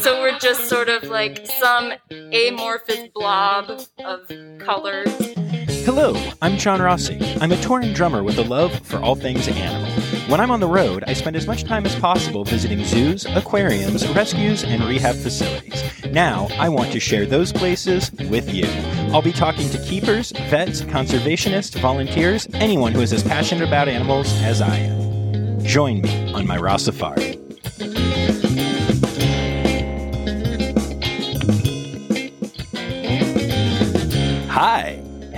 So we're just sort of like some amorphous blob of colors. Hello, I'm John Rossi. I'm a touring drummer with a love for all things animal. When I'm on the road, I spend as much time as possible visiting zoos, aquariums, rescues, and rehab facilities. Now, I want to share those places with you. I'll be talking to keepers, vets, conservationists, volunteers, anyone who is as passionate about animals as I am. Join me on my raw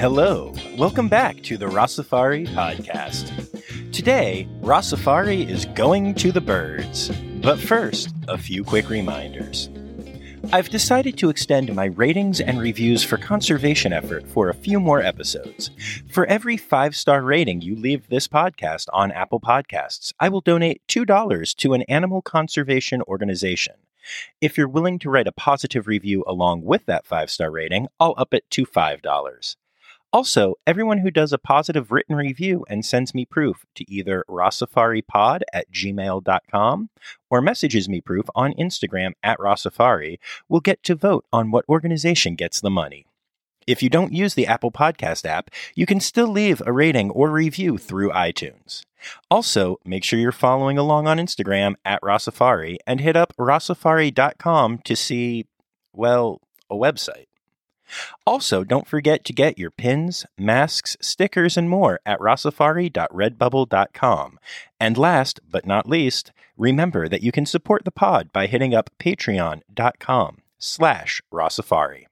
hello, welcome back to the Rossafari podcast. Today, Rossafari is going to the birds. But first, a few quick reminders. I've decided to extend my ratings and reviews for conservation effort for a few more episodes. For every five star rating you leave this podcast on Apple Podcasts, I will donate $2 to an animal conservation organization. If you're willing to write a positive review along with that five star rating, I'll up it to $5. Also, everyone who does a positive written review and sends me proof to either rossafaripod at gmail.com or messages me proof on Instagram at rossafari will get to vote on what organization gets the money. If you don't use the Apple Podcast app, you can still leave a rating or review through iTunes. Also, make sure you're following along on Instagram at Rossafari and hit up rossafari.com to see, well, a website. Also, don't forget to get your pins, masks, stickers, and more at rossafari.redbubble.com. And last but not least, remember that you can support the pod by hitting up patreon.com slash rossafari.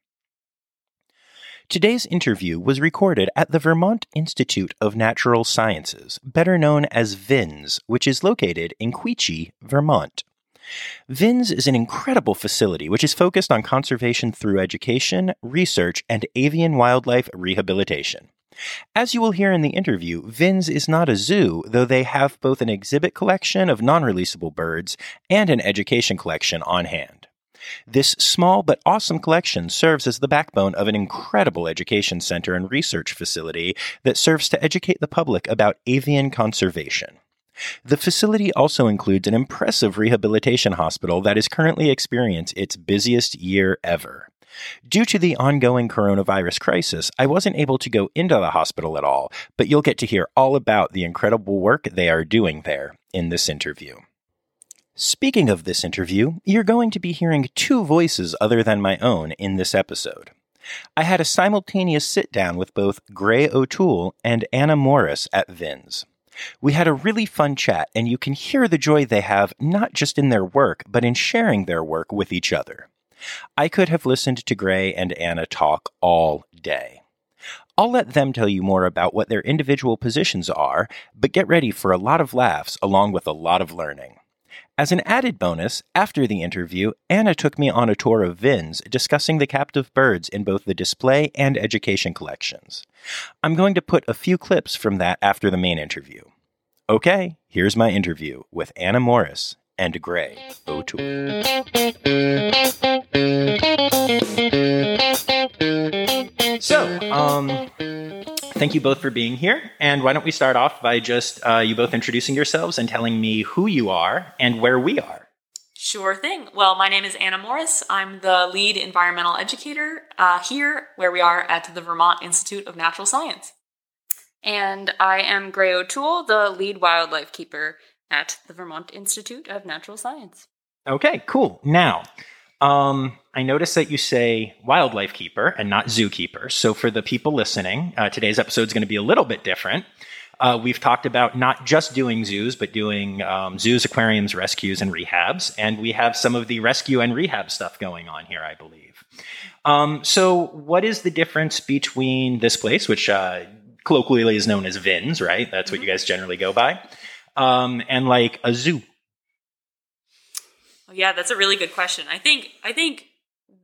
Today's interview was recorded at the Vermont Institute of Natural Sciences, better known as VINS, which is located in Quechee, Vermont. VINS is an incredible facility which is focused on conservation through education, research, and avian wildlife rehabilitation. As you will hear in the interview, VINS is not a zoo, though they have both an exhibit collection of non releasable birds and an education collection on hand. This small but awesome collection serves as the backbone of an incredible education center and research facility that serves to educate the public about avian conservation. The facility also includes an impressive rehabilitation hospital that is currently experiencing its busiest year ever. Due to the ongoing coronavirus crisis, I wasn't able to go into the hospital at all, but you'll get to hear all about the incredible work they are doing there in this interview. Speaking of this interview, you're going to be hearing two voices other than my own in this episode. I had a simultaneous sit down with both Gray O'Toole and Anna Morris at VINS. We had a really fun chat, and you can hear the joy they have not just in their work, but in sharing their work with each other. I could have listened to Gray and Anna talk all day. I'll let them tell you more about what their individual positions are, but get ready for a lot of laughs along with a lot of learning. As an added bonus, after the interview, Anna took me on a tour of VINS discussing the captive birds in both the display and education collections. I'm going to put a few clips from that after the main interview. Okay, here's my interview with Anna Morris and Gray O'Toole. So, um, thank you both for being here. And why don't we start off by just uh, you both introducing yourselves and telling me who you are and where we are. Sure thing. Well, my name is Anna Morris. I'm the lead environmental educator uh, here, where we are at the Vermont Institute of Natural Science. And I am Gray O'Toole, the lead wildlife keeper at the Vermont Institute of Natural Science. Okay, cool. Now, um, I notice that you say wildlife keeper and not zookeeper. So for the people listening, uh, today's episode is going to be a little bit different. Uh, we've talked about not just doing zoos, but doing um, zoos, aquariums, rescues, and rehabs. And we have some of the rescue and rehab stuff going on here, I believe. Um, so, what is the difference between this place, which uh, colloquially is known as VINS, right? That's what you guys generally go by, um, and like a zoo? Yeah, that's a really good question. I think I think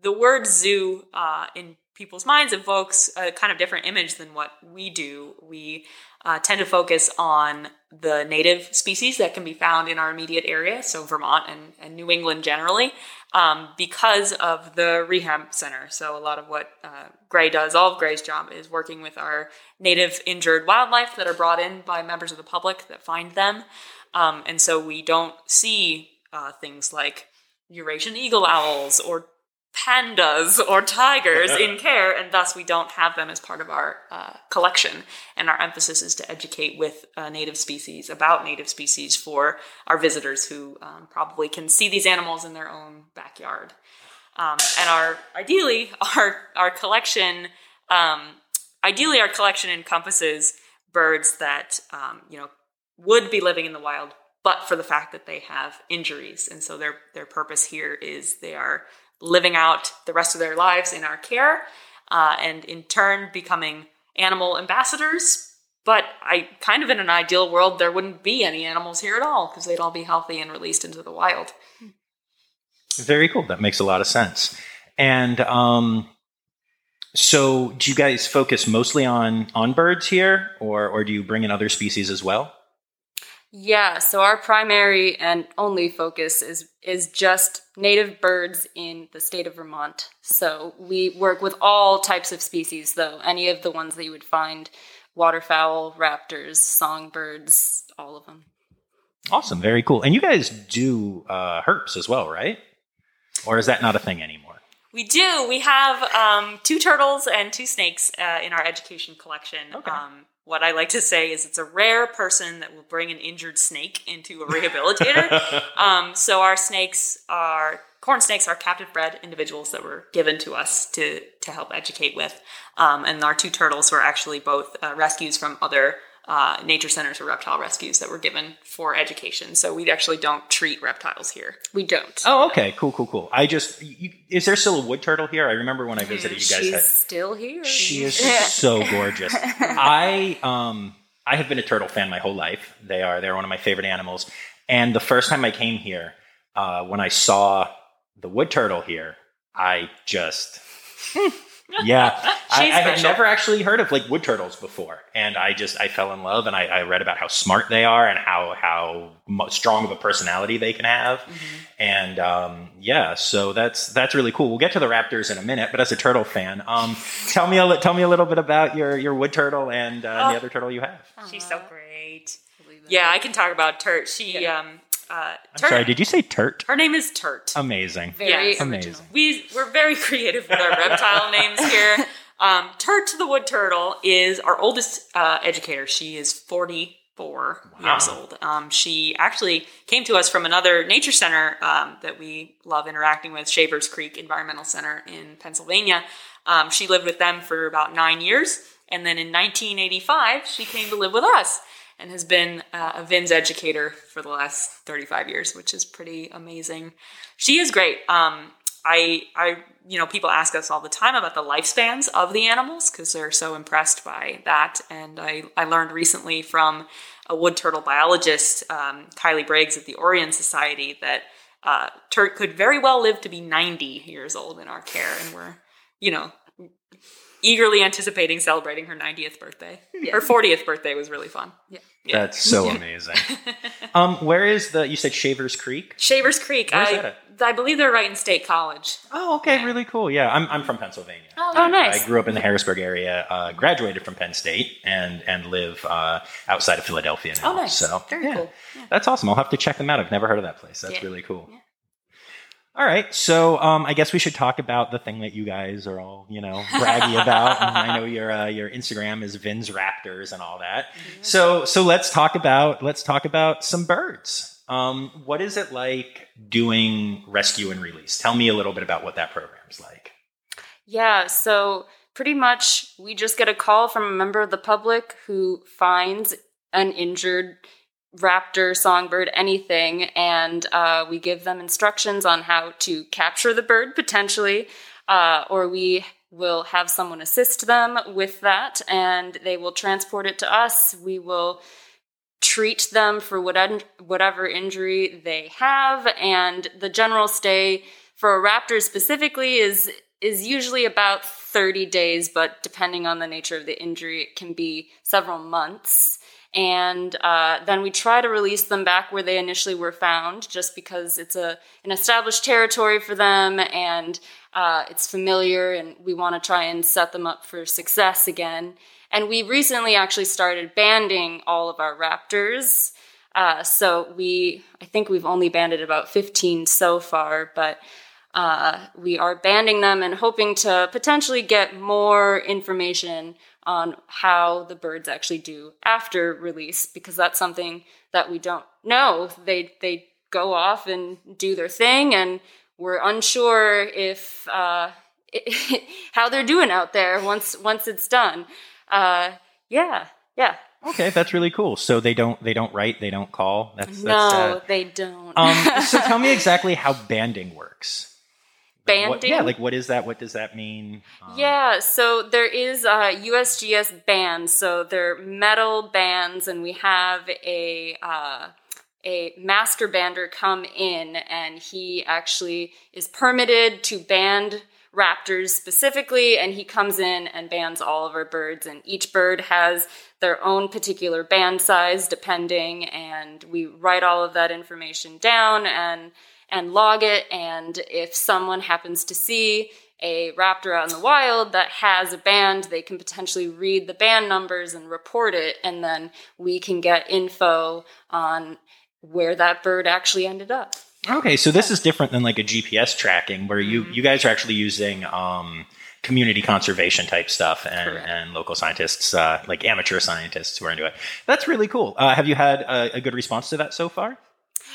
the word zoo uh, in people's minds evokes a kind of different image than what we do. We uh, tend to focus on the native species that can be found in our immediate area, so Vermont and, and New England generally, um, because of the rehab center. So a lot of what uh, Gray does, all of Gray's job, is working with our native injured wildlife that are brought in by members of the public that find them. Um, and so we don't see uh, things like Eurasian eagle owls or pandas or tigers in care, and thus we don't have them as part of our uh, collection. And our emphasis is to educate with uh, native species about native species for our visitors who um, probably can see these animals in their own backyard. Um, and our ideally our our collection um, ideally our collection encompasses birds that um, you know would be living in the wild but for the fact that they have injuries and so their their purpose here is they are living out the rest of their lives in our care uh, and in turn becoming animal ambassadors but i kind of in an ideal world there wouldn't be any animals here at all because they'd all be healthy and released into the wild Very cool. That makes a lot of sense. And um, so, do you guys focus mostly on on birds here, or or do you bring in other species as well? Yeah, so our primary and only focus is is just native birds in the state of Vermont. So we work with all types of species though, any of the ones that you would find waterfowl, raptors, songbirds, all of them. Awesome. Very cool. And you guys do uh, herps as well, right? Or is that not a thing anymore? We do. We have um, two turtles and two snakes uh, in our education collection. Okay. Um, what I like to say is it's a rare person that will bring an injured snake into a rehabilitator. um, so our snakes are corn snakes are captive bred individuals that were given to us to to help educate with, um, and our two turtles were actually both uh, rescues from other. Uh, nature centers or reptile rescues that were given for education. So we actually don't treat reptiles here. We don't. Oh, okay. Cool, cool, cool. I just you, is there still a wood turtle here? I remember when I visited, you guys She's had. still here. She is so gorgeous. I um I have been a turtle fan my whole life. They are they're one of my favorite animals. And the first time I came here, uh, when I saw the wood turtle here, I just yeah, I, She's I had never actually heard of like wood turtles before, and I just I fell in love, and I, I read about how smart they are and how how mo- strong of a personality they can have, and um, yeah, so that's that's really cool. We'll get to the raptors in a minute, but as a turtle fan, um, tell me a li- tell me a little bit about your your wood turtle and uh, the Oh. other turtle you have. She's so great. Yeah, I can talk about Turt. She, um, uh, I'm Turt. sorry, did you say turt? her name is Turt. Amazing. Very Yeah, original. amazing. we we're very creative with our reptile names here. Um, Turt the wood turtle is our oldest uh, educator. She is forty four Wow. years old. Um, she actually came to us from another nature center um, that we love interacting with, Shavers Creek Environmental Center in Pennsylvania. Um, she lived with them for about nine years, and then in 1985 she came to live with us. And has been uh, a VINS educator for the last 35 years, which is pretty amazing. She is great. Um, I, I, you know, people ask us all the time about the lifespans of the animals because they're so impressed by that. And I, I learned recently from a wood turtle biologist, um, Kiley Briggs at the Orianne Society, that uh, could very well live to be 90 years old in our care, and we're, you know, eagerly anticipating celebrating her 90th birthday. Her 40th birthday was really fun. Yeah. Yeah. That's so amazing. um, where is the? You said Shavers Creek. Shavers Creek. Where's I, that at? I believe they're right in State College. Oh, okay, really cool. Yeah, I'm I'm from Pennsylvania. Oh, nice. I grew up in the Harrisburg area, uh, graduated from Penn State, and and live uh, outside of Philadelphia now. Oh, nice. So Very yeah, cool. that's awesome. I'll have to check them out. I've never heard of that place. That's Yeah. really cool. All right, so um, I guess we should talk about the thing that you guys are all, you know, braggy about. And I know your uh, your Instagram is VINS Raptors and all that. So so let's talk about let's talk about some birds. Um, what is it like doing rescue and release? Tell me a little bit about what that program's like. Yeah, so pretty much we just get a call from a member of the public who finds an injured raptor, songbird, anything, and uh, we give them instructions on how to capture the bird potentially, uh, or we will have someone assist them with that, and they will transport it to us. We will treat them for whatever injury they have, and the general stay for a raptor specifically is is usually about 30 days, but depending on the nature of the injury, it can be several months. And uh, then we try to release them back where they initially were found, just because it's a an established territory for them and uh, it's familiar, and we want to try and set them up for success again. And we recently actually started banding all of our raptors Uh, so we, I think we've only banded about 15 so far, but uh, we are banding them and hoping to potentially get more information on how the birds actually do after release because that's something that we don't know. They they go off and do their thing, and we're unsure if uh, how they're doing out there once once it's done. Uh, yeah, yeah. Okay, that's really cool. So they don't they don't write, they don't call. That's, no, that's they don't. um, so tell me exactly how banding works. Banding. What, yeah, like what is that? What does that mean? Um, Yeah, so there is a USGS band. So they're metal bands, and we have a uh, a master bander come in, and he actually is permitted to band raptors specifically, and he comes in and bands all of our birds, and each bird has their own particular band size depending, and we write all of that information down and and log it. And if someone happens to see a raptor out in the wild that has a band, they can potentially read the band numbers and report it, and then we can get info on where that bird actually ended up. Okay, so this is different than like a GPS tracking where you Mm-hmm. you guys are actually using um, community conservation type stuff and, and local scientists, uh, like amateur scientists who are into it. That's really cool. Uh, have you had a, a good response to that so far?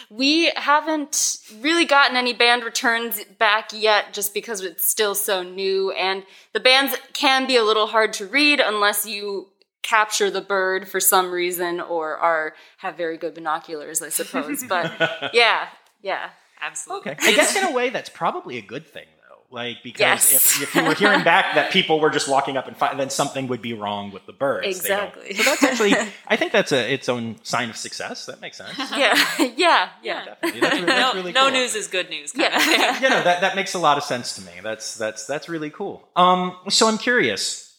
We haven't really gotten any band returns back yet just because it's still so new, and the bands can be a little hard to read unless you capture the bird for some reason or are have very good binoculars, I suppose. But yeah, yeah. Absolutely. Okay, I guess in a way that's probably a good thing though. Like because Yes. if, if you were hearing back that people were just walking up and fi- then something would be wrong with the birds. Exactly. So that's actually, I think that's a its own sign of success. That makes sense. Yeah, yeah, yeah. Definitely. That's, re- no, that's really no news is good news. kind Yeah. thing. yeah, no, that, that makes a lot of sense to me. That's that's that's really cool. Um, so I'm curious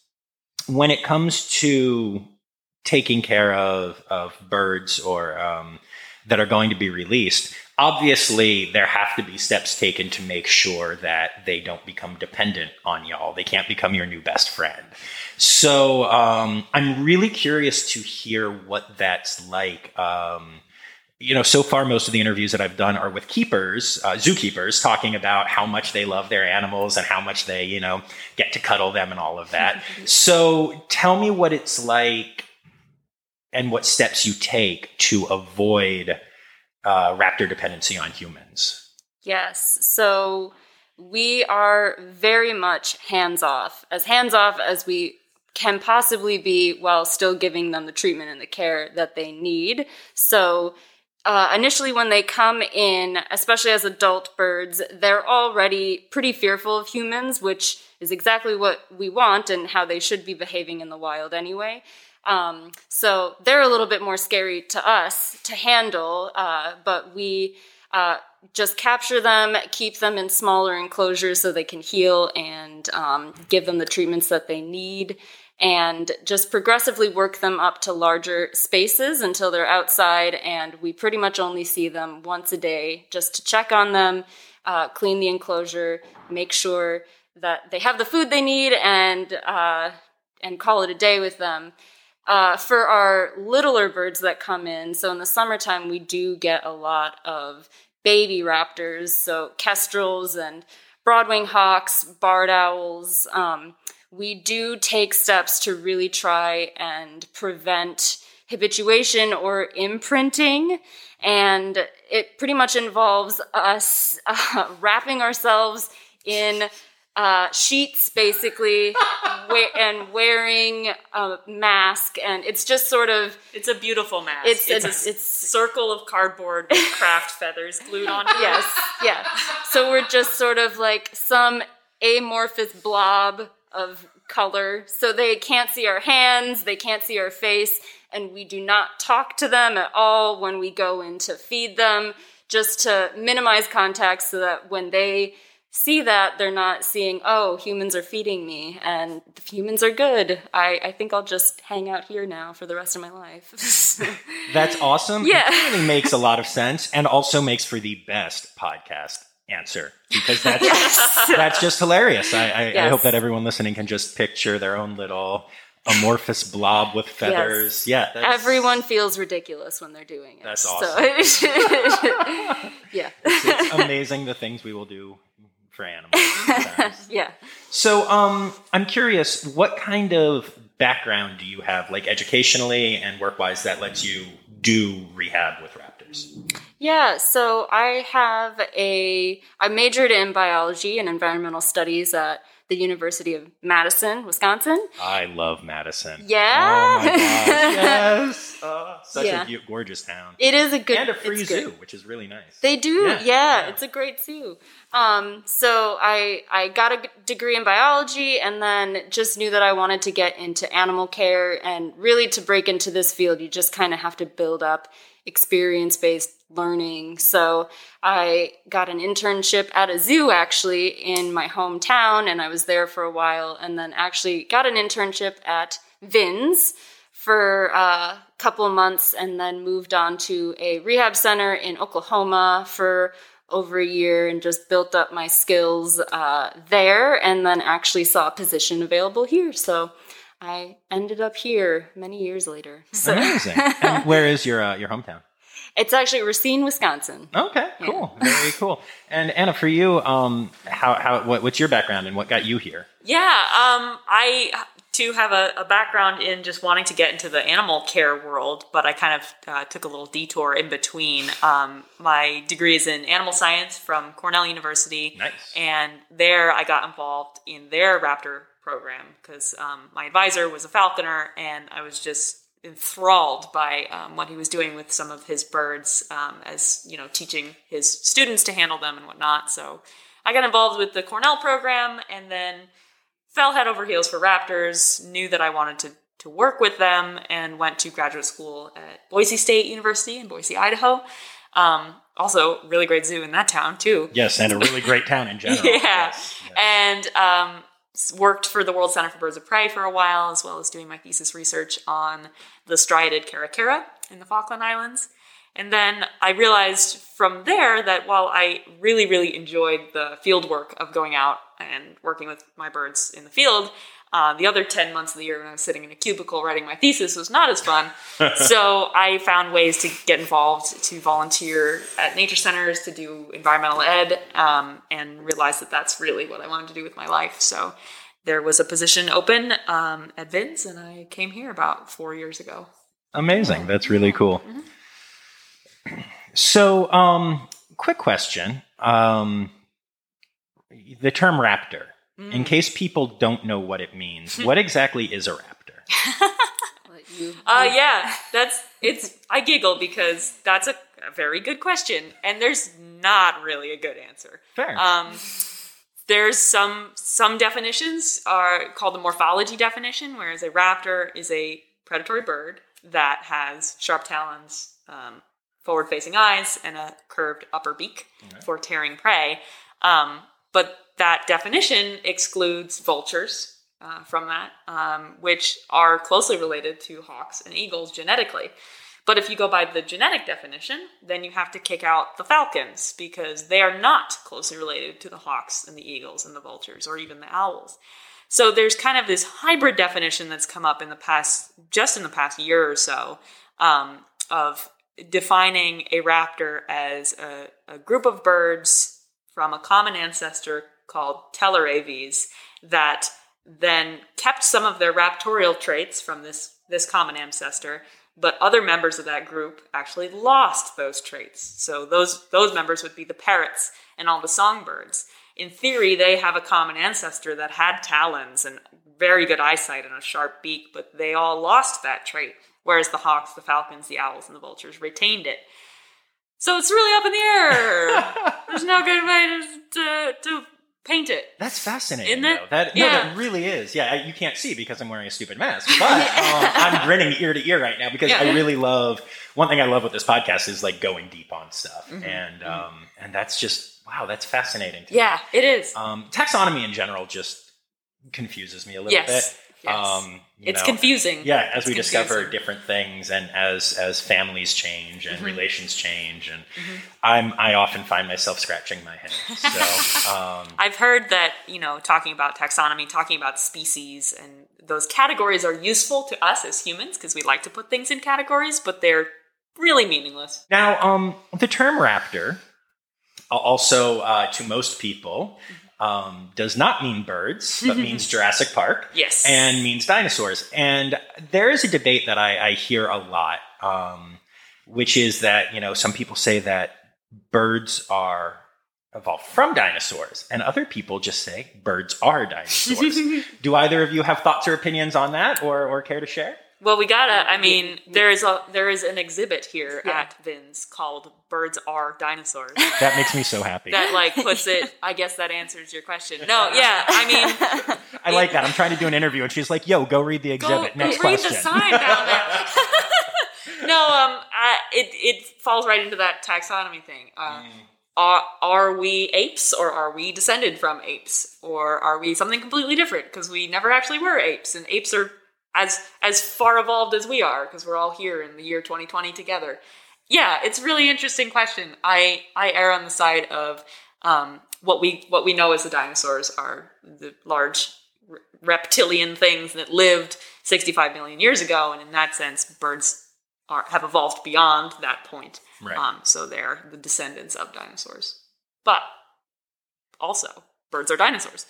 when it comes to taking care of of birds or um, that are going to be released. Obviously, there have to be steps taken to make sure that they don't become dependent on y'all. They can't become your new best friend. So um, I'm really curious to hear what that's like. Um, you know, so far, most of the interviews that I've done are with keepers, uh, zookeepers, talking about how much they love their animals and how much they, you know, get to cuddle them and all of that. so tell me what it's like and what steps you take to avoid uh, raptor dependency on humans. Yes. So we are very much hands off, as hands off as we can possibly be while still giving them the treatment and the care that they need. So uh, initially, when they come in, especially as adult birds, they're already pretty fearful of humans, which is exactly what we want and how they should be behaving in the wild anyway. Um, so they're a little bit more scary to us to handle, uh, but we uh, just capture them, keep them in smaller enclosures so they can heal and um, give them the treatments that they need, and just progressively work them up to larger spaces until they're outside. And we pretty much only see them once a day just to check on them, uh, clean the enclosure, make sure that they have the food they need, and uh, and call it a day with them. Uh, for our littler birds that come in, so in the summertime, we do get a lot of baby raptors, so kestrels and broadwing hawks, barred owls. Um, we do take steps to really try and prevent habituation or imprinting. And it pretty much involves us uh, wrapping ourselves in uh, sheets, basically, wa- and wearing a mask. And it's just sort of It's a beautiful mask. It's- It's, it's- a it's- circle of cardboard with craft feathers glued on it. yes, yeah. So we're just sort of like some amorphous blob of color. So they can't see our hands, they can't see our face, and we do not talk to them at all when we go in to feed them, just to minimize contact so that when they see that they're not seeing oh humans are feeding me and the humans are good i, I think i'll just hang out here now for the rest of my life That's awesome. Yeah. It really makes a lot of sense and also makes for the best podcast answer because that's Yes. that's just hilarious. I, I, I hope that everyone listening can just picture their own little amorphous blob with feathers. Yeah, that's, Everyone feels ridiculous when they're doing it. That's So- yeah. it's amazing the things we will do for animals. yeah. So, um, I'm curious, what kind of background do you have, like educationally and work-wise, that lets you do rehab with raptors? Yeah, so I have a I majored in biology and environmental studies at the University of Madison, Wisconsin. I love Madison. Yeah. Oh my gosh, yes. Oh, such Yeah. a gorgeous town. It is a good and a free it's good. zoo, which is really nice. They do, Yeah, yeah, yeah. It's a great zoo. Um, so I I got a degree in biology, and then just knew that I wanted to get into animal care, and really to break into this field, you just kind of have to build up experience based learning. So I got an internship at a zoo actually in my hometown, and I was there for a while, and then actually got an internship at VINS for a couple of months and then moved on to a rehab center in Oklahoma for over a year and just built up my skills uh, there and then actually saw a position available here. So I ended up here many years later. So Amazing. and where is your uh, your hometown? It's actually Racine, Wisconsin. Okay, cool, very cool. And Anna, for you, um, how how what, what's your background and what got you here? Yeah, um, I too have a, a background in just wanting to get into the animal care world, but I kind of uh, took a little detour in between. Um, my degree is in animal science from Cornell University. Nice. And there I got involved in their raptor program because um, my advisor was a falconer and I was just enthralled by um, what he was doing with some of his birds um, as, you know, teaching his students to handle them and whatnot. So I got involved with the Cornell program and then fell head over heels for raptors, knew that I wanted to, to work with them, and went to graduate school at Boise State University in Boise, Idaho. Um, also, really great zoo in that town, too. Yes, and a really great town in general. Yeah. Yes, yes. And um, worked for the World Center for Birds of Prey for a while, as well as doing my thesis research on the striated caracara in the Falkland Islands. And then I realized from there that while I really, really enjoyed the field work of going out and working with my birds in the field, uh, the other 10 months of the year when I was sitting in a cubicle writing my thesis was not as fun. so I found ways to get involved, to volunteer at nature centers, to do environmental ed, um, and realized that that's really what I wanted to do with my life. So there was a position open um, at VINS, and I came here about four years ago. Amazing. That's really cool. So, um, quick question. Um, the term raptor, in case people don't know what it means, what exactly is a raptor? Uh, yeah, that's it's. I giggle because that's a, a very good question, and there's not really a good answer. Fair. Um, there's some some definitions are called the morphology definition, whereas a raptor is a predatory bird that has sharp talons, um, forward-facing eyes, and a curved upper beak for tearing prey. Um, but that definition excludes vultures uh, from that, um, which are closely related to hawks and eagles genetically. But if you go by the genetic definition, then you have to kick out the falcons because they are not closely related to the hawks and the eagles and the vultures or even the owls. So there's kind of this hybrid definition that's come up in the past, just in the past year or so, um, of defining a raptor as a, a group of birds from a common ancestor called Telluraves that then kept some of their raptorial traits from this, this common ancestor, but other members of that group actually lost those traits. So those, those members would be the parrots and all the songbirds. In theory, they have a common ancestor that had talons and very good eyesight and a sharp beak, but they all lost that trait, whereas the hawks, the falcons, the owls, and the vultures retained it. So it's really up in the air. There's no good way to, to, to paint it. That's fascinating. Isn't it? though. That, no, Yeah. that really is. Yeah, I- you can't see because I'm wearing a stupid mask, but um, I'm grinning ear to ear right now because I really love. One thing I love with this podcast is like going deep on stuff, Mm-hmm. and um, and that's just wow, that's fascinating. To me. Yeah, it is. Um, taxonomy in general just confuses me a little Yes. bit. Yes. Um, it's know, confusing. Yeah, as It's we discover different things, and as as families change Mm-hmm. and relations change, and I'm I often find myself scratching my head. So um, I've heard that, you know, talking about taxonomy, talking about species, and those categories are useful to us as humans because we like to put things in categories, but they're really meaningless. now, um, the term raptor, also uh, to most people, um, does not mean birds, but means Jurassic Park. Yes. and means dinosaurs. And there is a debate that I, I hear a lot, um, which is that you know some people say that birds are evolved from dinosaurs, and other people just say birds are dinosaurs. Do either of you have thoughts or opinions on that, or or care to share? Well, we gotta. I mean, there is a there is an exhibit here Yeah. at VINS called "Birds Are Dinosaurs." That makes me so happy. that like puts it. I guess that answers your question. No, yeah. I mean, I like that. I'm trying to do an interview, and she's like, "Yo, go read the exhibit." go Next read question. the sign down there. no, um, I, it it falls right into that taxonomy thing. Uh, Are are we apes, or are we descended from apes, or are we something completely different? Because we never actually were apes, and apes are as as far evolved as we are, because we're all here in the year 2020 together. Yeah, it's a really interesting question. I I err on the side of um, what we what we know as the dinosaurs are the large re- reptilian things that lived 65 million years ago, and in that sense, birds are have evolved beyond that point. Right. Um, so they're the descendants of dinosaurs. But also, birds are dinosaurs.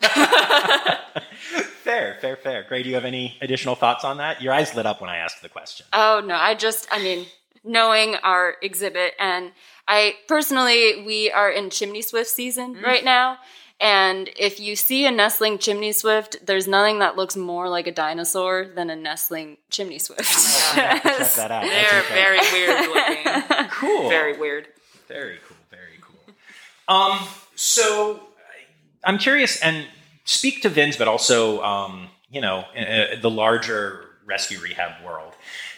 fair, fair, fair. Gray, do you have any additional thoughts on that? Your eyes lit up when I asked the question. Oh no, I just I mean knowing our exhibit and I personally we are in chimney swift season right now and if you see a nestling chimney swift there's nothing that looks more like a dinosaur than a nestling chimney swift. Check that out. They're incredible. very weird looking. cool. very weird. Very cool. Very cool. Um, so I'm curious, and speak to VINS, but also, um, you know, uh, the larger rescue rehab world.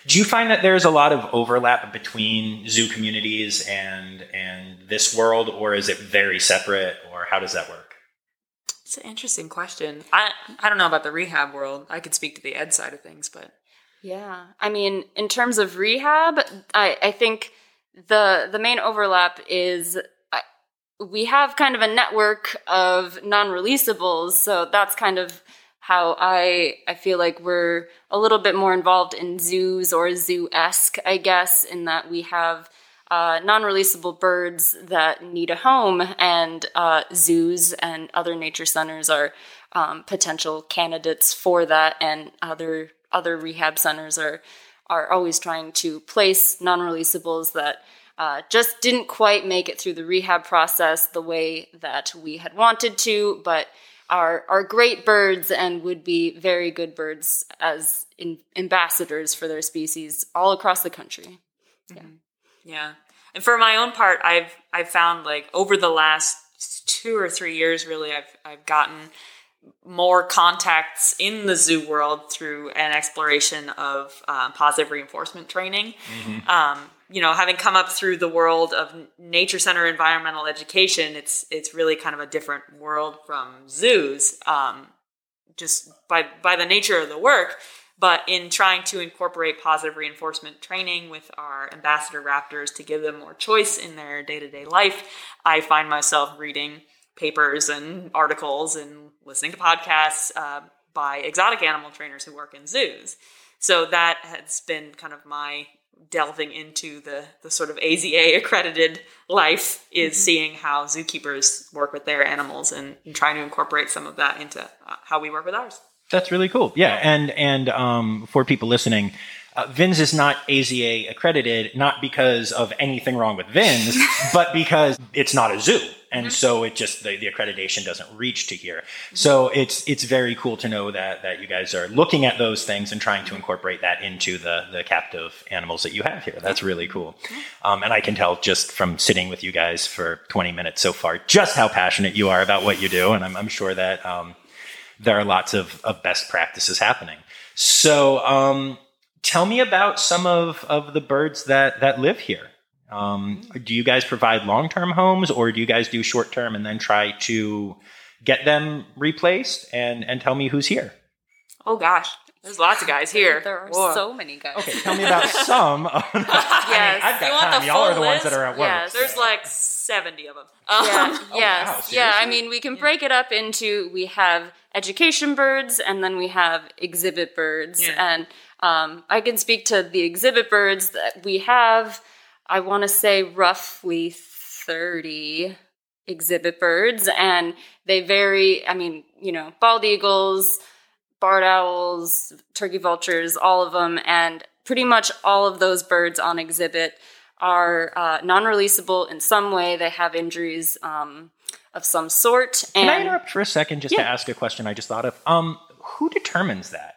Do you find that there's a lot of overlap between zoo communities and and this world, or is it very separate, or how does that work? It's an interesting question. I I don't know about the rehab world. I could speak to the ed side of things, but Yeah, I mean, in terms of rehab, I, I think the the main overlap is I, we have kind of a network of non-releasables, so that's kind of how I I feel like we're a little bit more involved in zoos or zoo esque, I guess, in that we have uh, non-releasable birds that need a home, and uh, zoos and other nature centers are um, potential candidates for that, and other other rehab centers are are always trying to place non-releasables that uh, just didn't quite make it through the rehab process the way that we had wanted to, but are are great birds and would be very good birds as in, ambassadors for their species all across the country. Yeah. yeah. And for my own part, I've I've found like over the last two or three years, really, I've I've gotten more contacts in the zoo world through an exploration of uh, positive reinforcement training. Um, you know, having come up through the world of nature center environmental education, it's it's really kind of a different world from zoos. Um, just by by the nature of the work, but in trying to incorporate positive reinforcement training with our ambassador raptors to give them more choice in their day-to-day life, I find myself reading papers and articles and listening to podcasts uh, by exotic animal trainers who work in zoos. So that has been kind of my delving into the the sort of AZA accredited life is seeing how zookeepers work with their animals and, and trying to incorporate some of that into uh, how we work with ours. That's really cool. Yeah, and and um, for people listening, uh, VINS is not AZA accredited, not because of anything wrong with VINS, but because it's not a zoo, and so it just the, the accreditation doesn't reach to here. So it's it's very cool to know that that you guys are looking at those things and trying to incorporate that into the the captive animals that you have here. That's really cool, um, and I can tell just from sitting with you guys for 20 minutes so far just how passionate you are about what you do, and I'm, I'm sure that. Um, there are lots of, of best practices happening. So, um, tell me about some of, of the birds that, that live here. Um, do you guys provide long term homes or do you guys do short term and then try to get them replaced? And, and tell me who's here. Oh gosh, there's lots of guys here. There are Whoa. so many guys. Okay, tell me about some. Of the, Yes. I've got You want time. the Y'all are the full ones that are at work. Yes. There's so. like 70 of them. Yeah, wow, yes, yeah. I mean, we can break it up into we have education birds and then we have exhibit birds, Yeah. and um, I can speak to the exhibit birds that we have. I want to say roughly thirty exhibit birds, and they vary. I mean, you know, bald eagles, barred owls, turkey vultures, all of them, and pretty much all of those birds on exhibit are uh, non-releasable in some way. They have injuries um, of some sort. And Can I interrupt for a second just to ask a question I just thought of? Um, who determines that?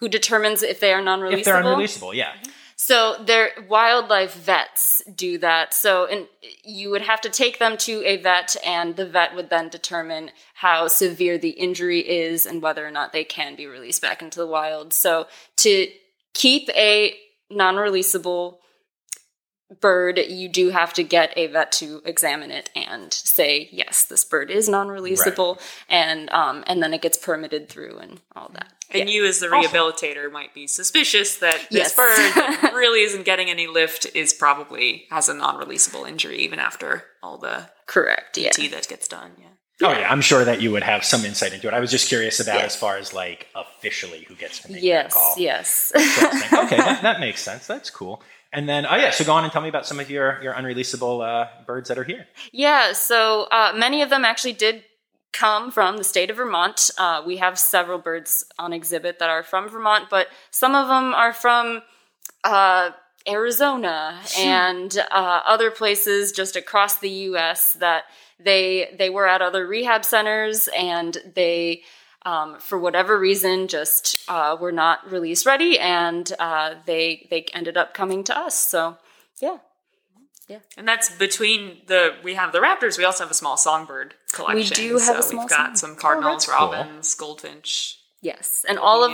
who determines if they are non-releasable? If they're unreleasable, yeah. So their wildlife vets do that. So and you would have to take them to a vet and the vet would then determine how severe the injury is and whether or not they can be released back into the wild. So to keep a non-releasable bird, you do have to get a vet to examine it and say, yes, this bird is non-releasable and um and then it gets permitted through and all that. And Yeah. you, as the rehabilitator, might be suspicious that this Yes. bird that really isn't getting any lift is probably has a non-releasable injury even after all the Correct. Yeah. That gets done. Yeah. Oh yeah, I'm sure that you would have some insight into it. I was just curious about Yeah. as far as like officially who gets to make that Yes, call. yes. Interesting. okay, that, that makes sense. That's cool. And then, oh yeah, so go on and tell me about some of your your unreleasable uh, birds that are here. yeah, so uh, many of them actually did come from the state of Vermont. Uh, we have several birds on exhibit that are from Vermont, but some of them are from uh, Arizona and uh, other places just across the U.S. that they they were at other rehab centers and they. Um, for whatever reason, just uh, were not release ready, and uh, they they ended up coming to us. So, yeah, yeah. And that's between the we have the raptors. We also have a small songbird collection. We do have a small We've got song- some cardinals, that's cool. robins, goldfinch, yes, and all of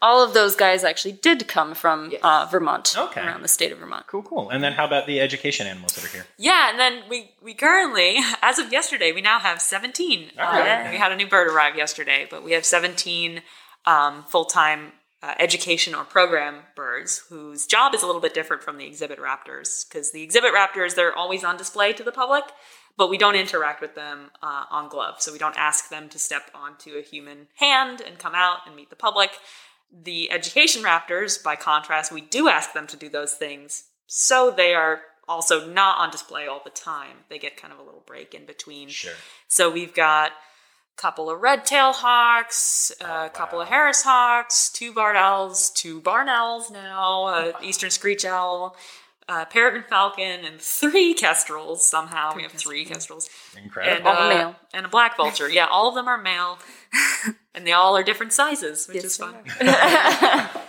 all of those guys actually did come from Yes. uh, Vermont, Okay. around the state of Vermont. Cool, cool. And then how about the education animals that are here? Yeah, and then we we currently, as of yesterday, we now have seventeen. Um, right. we had a new bird arrive yesterday, but we have seventeen um, full time uh, education or program birds whose job is a little bit different from the exhibit raptors because the exhibit raptors they're always on display to the public. But we don't interact with them uh, on glove, so we don't ask them to step onto a human hand and come out and meet the public. The education raptors, by contrast, we do ask them to do those things, so they are also not on display all the time. They get kind of a little break in between. Sure. So we've got a couple of red tail hawks, a couple of Harris hawks, two barred owls, two barn owls now, an eastern screech owl, a peregrine falcon, and three kestrels. Somehow we have three kestrels. Incredible. And, All uh, male. and a black vulture. Yeah, all of them are male, and they all are different sizes, which is fun.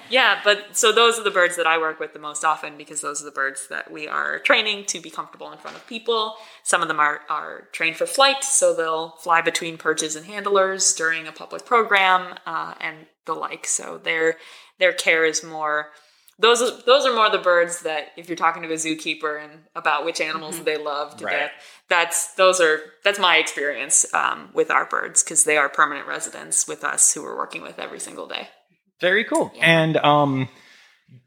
yeah, but so those are the birds that I work with the most often because those are the birds that we are training to be comfortable in front of people. Some of them are, are trained for flight, so they'll fly between perches and handlers during a public program uh, and the like. So their their care is more. Those are, those are more the birds that if you're talking to a zookeeper and about which animals they love to Right. death, that's those are that's my experience um, with our birds because they are permanent residents with us who we're working with every single day. Very cool. And um,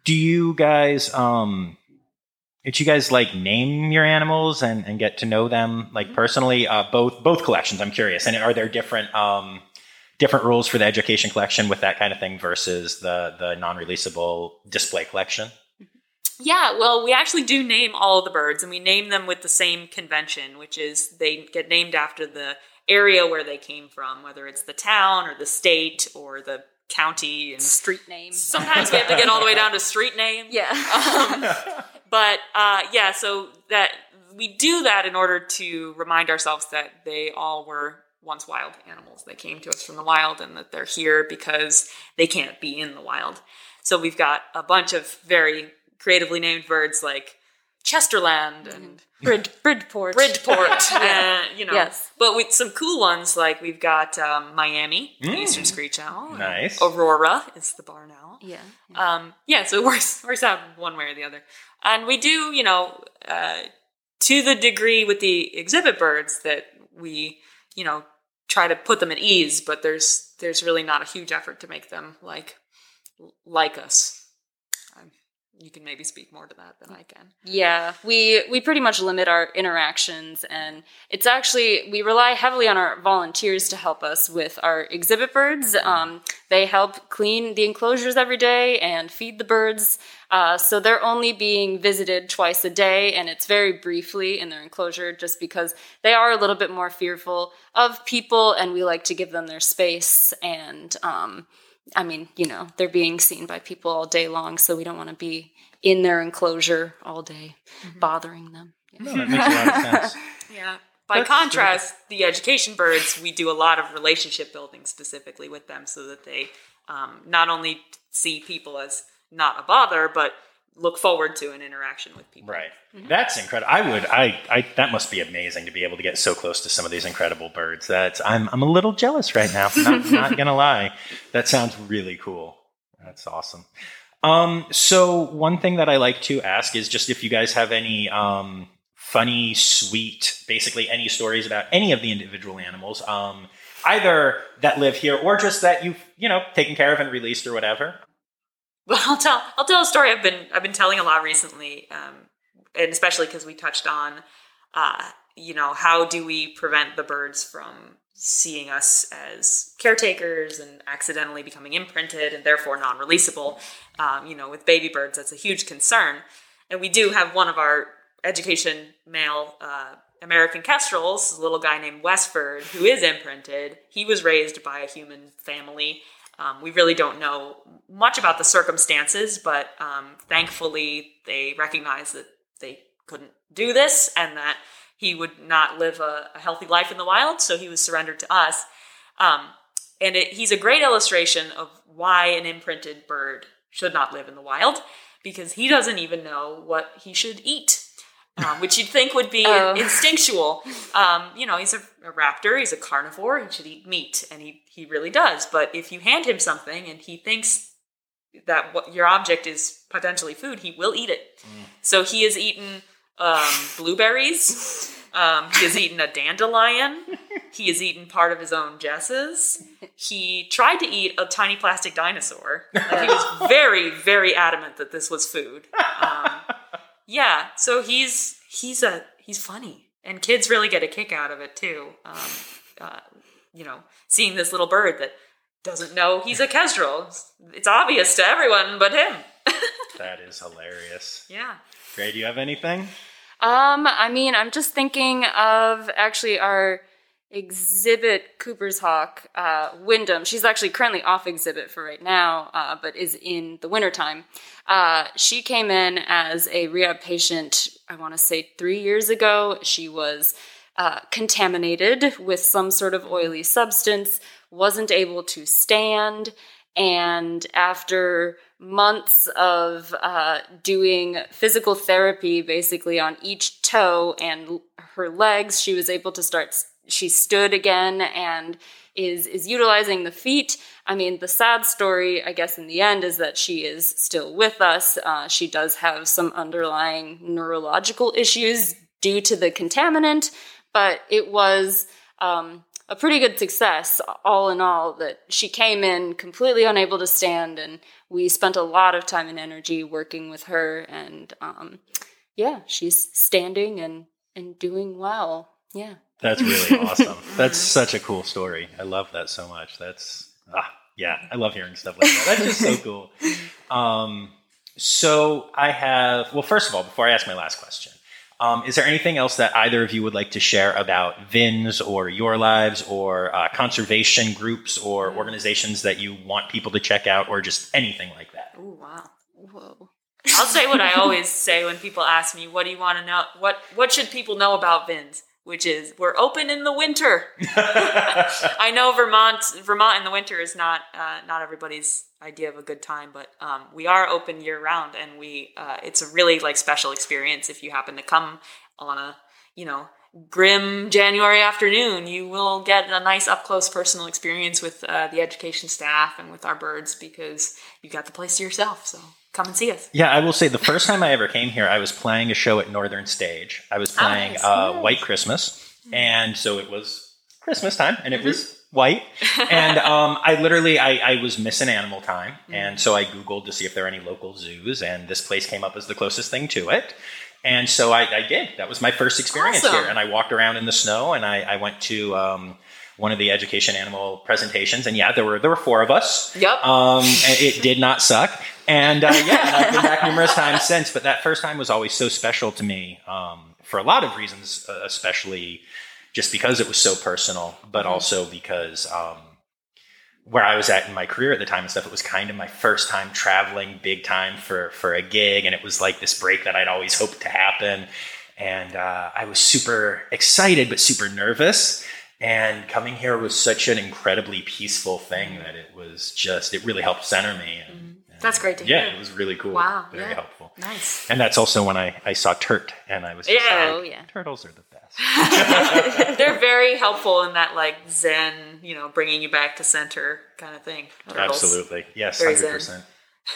do you guys um, did you guys like name your animals and, and get to know them like personally? Uh, both both collections. I'm curious. And are there different um, different rules for the education collection with that kind of thing versus the the non-releasable display collection? Yeah, well, we actually do name all of the birds, and we name them with the same convention, which is they get named after the area where they came from, whether it's the town or the state or the county. And Street name. sometimes we have to get all the way down to street name. Yeah. Um, but uh, yeah, so that we do that in order to remind ourselves that they all were once wild animals. They came to us from the wild, and that they're here because they can't be in the wild. So we've got a bunch of very creatively named birds like Chesterland and Brid- Bridport. Bridport, uh, you know. Yes. But with some cool ones, like we've got um, Miami, the Mm. eastern screech owl. Nice. Aurora is the barn owl. Yeah. Um, yeah, so it works works out one way or the other. And we do, you know, uh, to the degree with the exhibit birds that we, you know, try to put them at ease, but there's there's really not a huge effort to make them like like us. You can maybe speak more to that than I can. Yeah, we we pretty much limit our interactions, and it's actually we rely heavily on our volunteers to help us with our exhibit birds. Um, they help clean the enclosures every day and feed the birds. Uh, so they're only being visited twice a day, and it's very briefly in their enclosure, just because they are a little bit more fearful of people, and we like to give them their space and. Um, I mean, you know, they're being seen by people all day long, so we don't want to be in their enclosure all day, mm-hmm. bothering them. Yeah. No, that makes a lot of sense. yeah. By That's contrast, good. the education birds, we do a lot of relationship building specifically with them so that they um, not only see people as not a bother, but look forward to an interaction with people. Right. Mm-hmm. That's incredible. I would. I, I. That must be amazing to be able to get so close to some of these incredible birds. That's. I'm. I'm a little jealous right now. Not, not gonna lie. That sounds really cool. That's awesome. Um. So one thing that I like to ask is just if you guys have any um funny, sweet, basically any stories about any of the individual animals. Um. Either that live here or just that you've you know taken care of and released or whatever. Well, I'll tell I'll tell a story I've been I've been telling a lot recently, um, and especially because we touched on, uh, you know, how do we prevent the birds from seeing us as caretakers and accidentally becoming imprinted and therefore non-releasable. Um, you know, with baby birds, that's a huge concern, and we do have one of our education male uh, American kestrels, a little guy named Westford, who is imprinted. He was raised by a human family um, we really don't know much about the circumstances, but um, thankfully they recognized that they couldn't do this and that he would not live a, a healthy life in the wild, so he was surrendered to us. Um, and it, he's a great illustration of why an imprinted bird should not live in the wild because he doesn't even know what he should eat um, which you'd think would be oh. instinctual. Um, you know, he's a, a, raptor, he's a carnivore, he should eat meat, and he, he really does. But if you hand him something and he thinks that what your object is potentially food, he will eat it. Mm. So he has eaten um, blueberries. Um, he has eaten a dandelion. He has eaten part of his own jesses. He tried to eat a tiny plastic dinosaur. And he was very, very adamant that this was food. Yeah, so he's he's a he's funny, and kids really get a kick out of it too. Um, uh, you know, seeing this little bird that doesn't know he's a kestrel. It's obvious to everyone but him. that is hilarious. Yeah. Gray, do you have anything? Um, I mean, I'm just thinking of actually our exhibit Cooper's Hawk, uh, Wyndham. She's actually currently off exhibit for right now, uh, but is in the wintertime. Uh, she came in as a rehab patient, I want to say three years ago. She was uh, contaminated with some sort of oily substance, wasn't able to stand, and after months of uh, doing physical therapy basically on each toe and her legs, she was able to start she stood again and is is utilizing the feet. I mean, the sad story, I guess, in the end, is that she is still with us. Uh, she does have some underlying neurological issues due to the contaminant, but it was um, a pretty good success, all in all. That she came in completely unable to stand, and we spent a lot of time and energy working with her. And um, yeah, she's standing and and doing well. Yeah. That's really awesome. That's such a cool story. I love that so much. That's ah, yeah, I love hearing stuff like that. That's just so cool. Um, so I have well, first of all, before I ask my last question, um, is there anything else that either of you would like to share about VINS or your lives or uh, conservation groups or organizations that you want people to check out or just anything like that? Oh wow, whoa. I'll say what I always say when people ask me, "What do you want to know? What What should people know about VINS?" Which is we're open in the winter. I know Vermont, Vermont in the winter is not uh, not everybody's idea of a good time, but um, we are open year round, and we uh, it's a really like special experience if you happen to come on a you know grim January afternoon. You will get a nice up close personal experience with uh, the education staff and with our birds because you got the place to yourself. So come and see us. Yeah, I will say the first time I ever came here, I was playing a show at Northern Stage. I was playing nice. uh, White Christmas, and so it was Christmas time, and it was white. and um, I literally, I, I was missing animal time, and so I googled to see if there are any local zoos, and this place came up as the closest thing to it. And so I, I did. That was my first experience Awesome. here, and I walked around in the snow, and I, I went to um, one of the education animal presentations, and yeah, there were there were four of us. Yep. Um, and it did not suck. And uh, yeah, I've been back numerous times since, but that first time was always so special to me um, for a lot of reasons, uh, especially just because it was so personal, but also because um, where I was at in my career at the time and stuff, it was kind of my first time traveling big time for for a gig, and it was like this break that I'd always hoped to happen, and uh, I was super excited but super nervous. And coming here was such an incredibly peaceful thing that it was just it really helped center me. And, and That's great to yeah, hear. Yeah, it was really cool. Wow, very yeah. helpful. Nice. And that's also when I, I saw Turt, and I was just Yeah. Oh, yeah. turtles are the best. They're very helpful in that like Zen, you know, bringing you back to center kind of thing. Turtles. Absolutely, yes, Very 100%.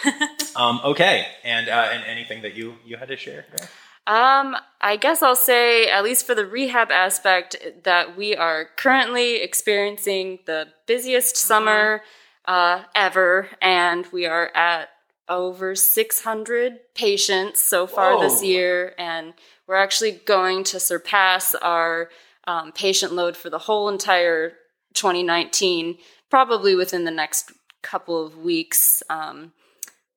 Um, okay, and uh, and anything that you you had to share? Greg? Um, I guess I'll say, at least for the rehab aspect, that we are currently experiencing the busiest summer uh, ever, and we are at over 600 patients so far this year, and we're actually going to surpass our um, patient load for the whole entire 2019, probably within the next couple of weeks. Um,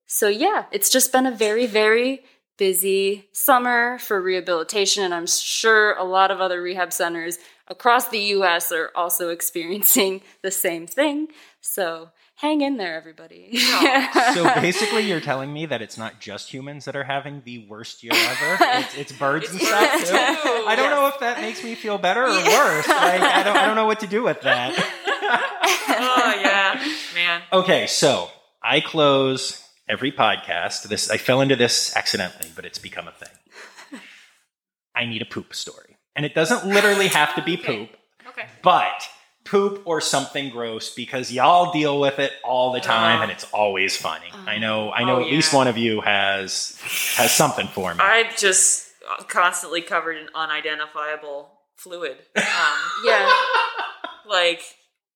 so yeah, it's just been a very, very busy summer for rehabilitation, and I'm sure a lot of other rehab centers across the US are also experiencing the same thing. So hang in there, everybody. So basically, you're telling me that it's not just humans that are having the worst year ever; it's, it's birds and stuff too. I don't know if that makes me feel better or worse. Like, I don't, I don't know what to do with that. Oh yeah, man. Okay, so I close every podcast. This I fell into this accidentally, but it's become a thing. I need a poop story, and it doesn't literally have to be poop, Okay. but poop or something gross because y'all deal with it all the time, and it's always funny. I know. I know Oh, at least one of you has has something for me. I'm just constantly covered in unidentifiable fluid. Um, yeah. like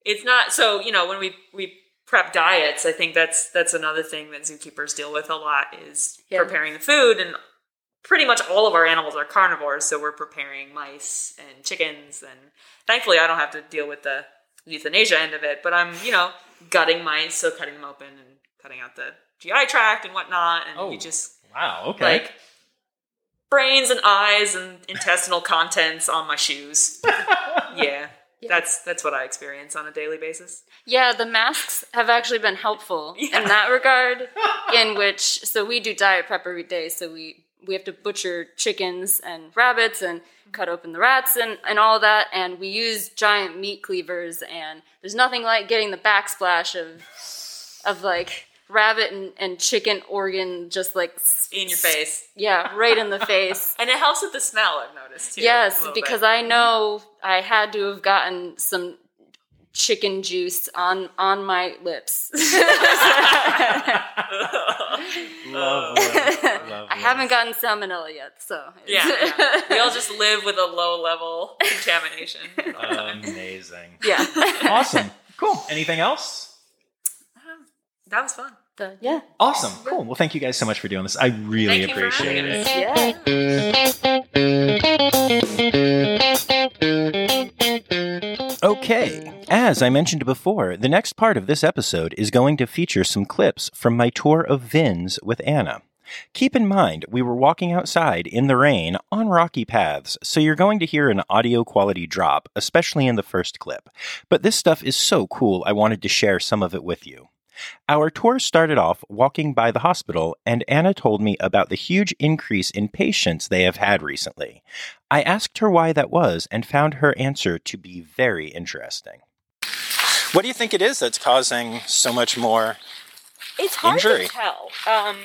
it's not so you know when we we prep diets i think that's that's another thing that zookeepers deal with a lot is Yeah. preparing the food and pretty much all of our animals are carnivores so we're preparing mice and chickens and thankfully i don't have to deal with the euthanasia end of it but i'm you know gutting mice so cutting them open and cutting out the gi tract and whatnot and Oh. you just wow. Okay. like brains and eyes and intestinal contents on my shoes yeah, that's that's what I experience on a daily basis. Yeah, the masks have actually been helpful Yeah. in that regard. in which, so we do diet prep every day, so we we have to butcher chickens and rabbits and mm-hmm. cut open the rats and and all that, and we use giant meat cleavers. And there's nothing like getting the backsplash of of like rabbit and, and chicken organ just like In your face. yeah, right in the face. And it helps with the smell, I've noticed too. Yes, because bit. I know I had to have gotten some chicken juice on on my lips. Lovely. I haven't gotten salmonella yet, so yeah, yeah. We all just live with a low level contamination. Amazing. yeah. Awesome. Cool. Anything else? Um, that was fun. The- yeah. Awesome. Cool. Well, thank you guys so much for doing this. I really Thank you for appreciate it. Yeah. Okay, as I mentioned before, the next part of this episode is going to feature some clips from my tour of VINS with Anna. Keep in mind, we were walking outside in the rain on rocky paths, so you're going to hear an audio quality drop, especially in the first clip. But this stuff is so cool, I wanted to share some of it with you. Our tour started off walking by the hospital, and Anna told me about the huge increase in patients they have had recently. I asked her why that was and found her answer to be very interesting. What do you think it is that's causing so much more? It's hard Injury. to tell. Um,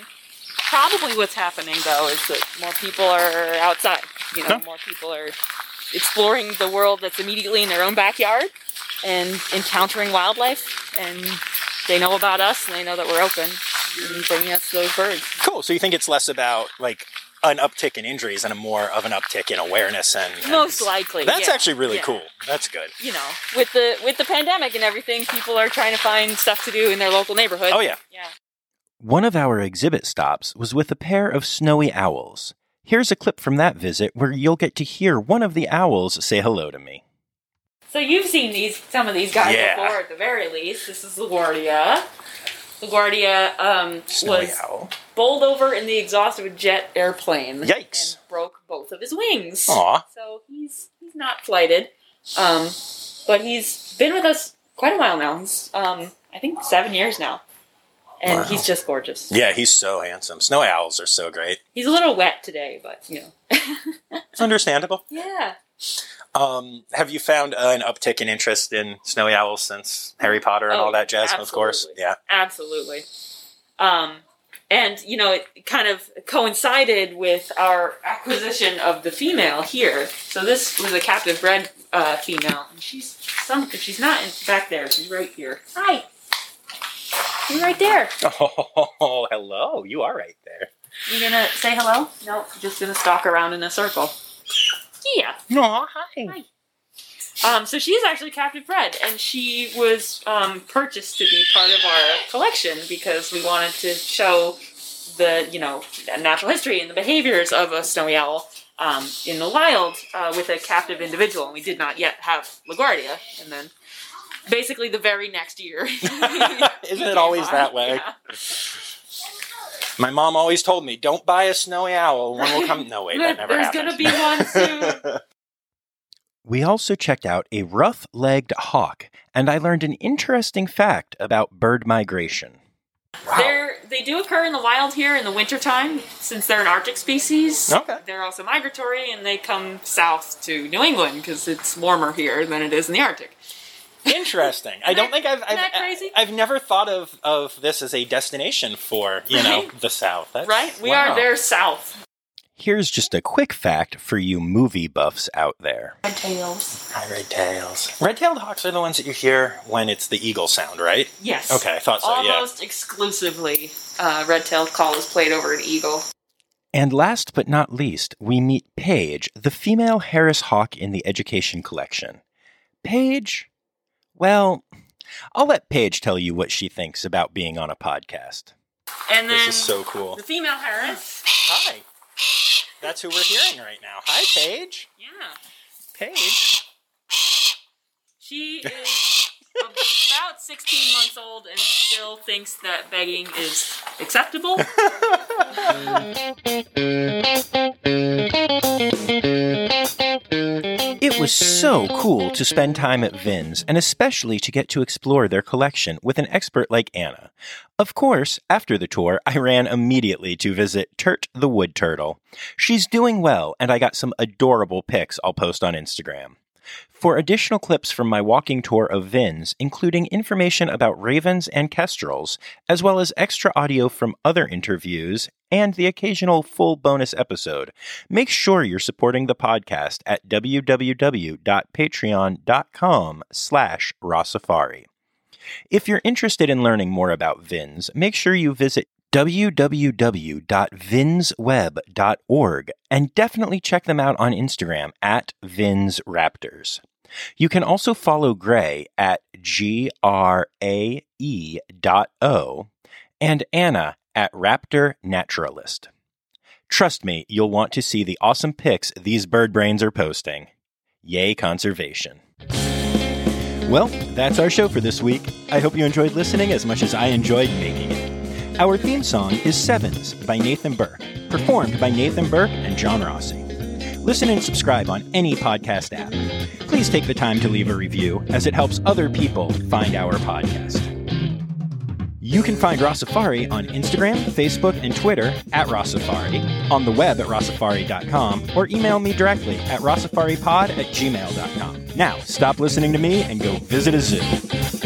probably what's happening though is that more people are outside. You know, Huh. more people are exploring the world that's immediately in their own backyard and encountering wildlife. And they know about us and they know that we're open and bringing us those birds. Cool. So you think it's less about like an uptick in injuries and a more of an uptick in awareness and, and Most likely. That's yeah. actually really Yeah. cool. That's good. You know, with the with the pandemic and everything, people are trying to find stuff to do in their local neighborhood. Oh yeah. Yeah. One of our exhibit stops was with a pair of snowy owls. Here's a clip from that visit where you'll get to hear one of the owls say hello to me. So you've seen these some of these guys Yeah. before at the very least. This is LaGuardia. LaGuardia um, was owl. bowled over in the exhaust of a jet airplane. Yikes. And broke both of his wings. Aw. So he's he's not flighted. Um, but he's been with us quite a while now. He's um, I think seven years now. And Wow. he's just gorgeous. Yeah, he's so handsome. Snow owls are so great. He's a little wet today, but you know. It's understandable. yeah. Um, have you found uh, an uptick in interest in snowy owls since Harry Potter and Oh, all that jazz? Of course, absolutely. yeah. Absolutely. Um, and you know, it kind of coincided with our acquisition of the female here. So this was a captive bred uh, female, and she's some. She's not in, back there, she's right here. Hi. You're right there. Oh, hello. You are right there. You gonna say hello? No, just gonna stalk around in a circle. Yeah. No, hi. Um, so she's actually captive bred, and she was um, purchased to be part of our collection because we wanted to show the you know natural history and the behaviors of a snowy owl um, in the wild uh, with a captive individual. And we did not yet have LaGuardia, and then basically the very next year. Isn't it always that way? Yeah. My mom always told me, "Don't buy a snowy owl. One will come." No, wait, that never There's happened. gonna be one soon. We also checked out a rough legged hawk, and I learned an interesting fact about bird migration. They're, they do occur in the wild here in the wintertime since they're an Arctic species. Okay. They're also migratory and they come south to New England because it's warmer here than it is in the Arctic. Interesting. I don't think I've, I've, that crazy? I've never thought of, of this as a destination for, you know, the South. That's, Right? We wow. are their south. Here's just a quick fact for you movie buffs out there. Red tails. Hi, red tails. Red-tailed hawks are the ones that you hear when it's the eagle sound, right? Yes. Okay, I thought so, yeah. Almost exclusively, uh, red-tailed call is played over an eagle. And last but not least, we meet Paige, the female Harris hawk in the education collection. Paige? Well, I'll let Paige tell you what she thinks about being on a podcast. And then This is so cool. the female Harris. Hi. That's who we're hearing right now. Hi, Paige. Yeah. Paige. She is about 16 months old and still thinks that begging is acceptable. was so cool to spend time at VINS and especially to get to explore their collection with an expert like Anna. Of course, after the tour, I ran immediately to visit Turt the Wood Turtle. She's doing well, and I got some adorable pics I'll post on Instagram. For additional clips from my walking tour of VINS, including information about ravens and kestrels, as well as extra audio from other interviews and the occasional full bonus episode, make sure you're supporting the podcast at www.patreon.com slash rossafari. If you're interested in learning more about VINS, make sure you visit www.vinsweb.org and definitely check them out on Instagram at VinsRaptors. You can also follow Gray at G R A E dot O and Anna at Raptor Naturalist. Trust me, you'll want to see the awesome pics these bird brains are posting. Yay, conservation. Well, that's our show for this week. I hope you enjoyed listening as much as I enjoyed making it. Our theme song is Sevens by Nathan Burke, performed by Nathan Burke and John Rossi. Listen and subscribe on any podcast app. Please take the time to leave a review, as it helps other people find our podcast. You can find Rossafari on Instagram, Facebook, and Twitter at Rossafari, on the web at rossafari.com, or email me directly at rossafaripod at gmail.com. Now, stop listening to me and go visit a zoo.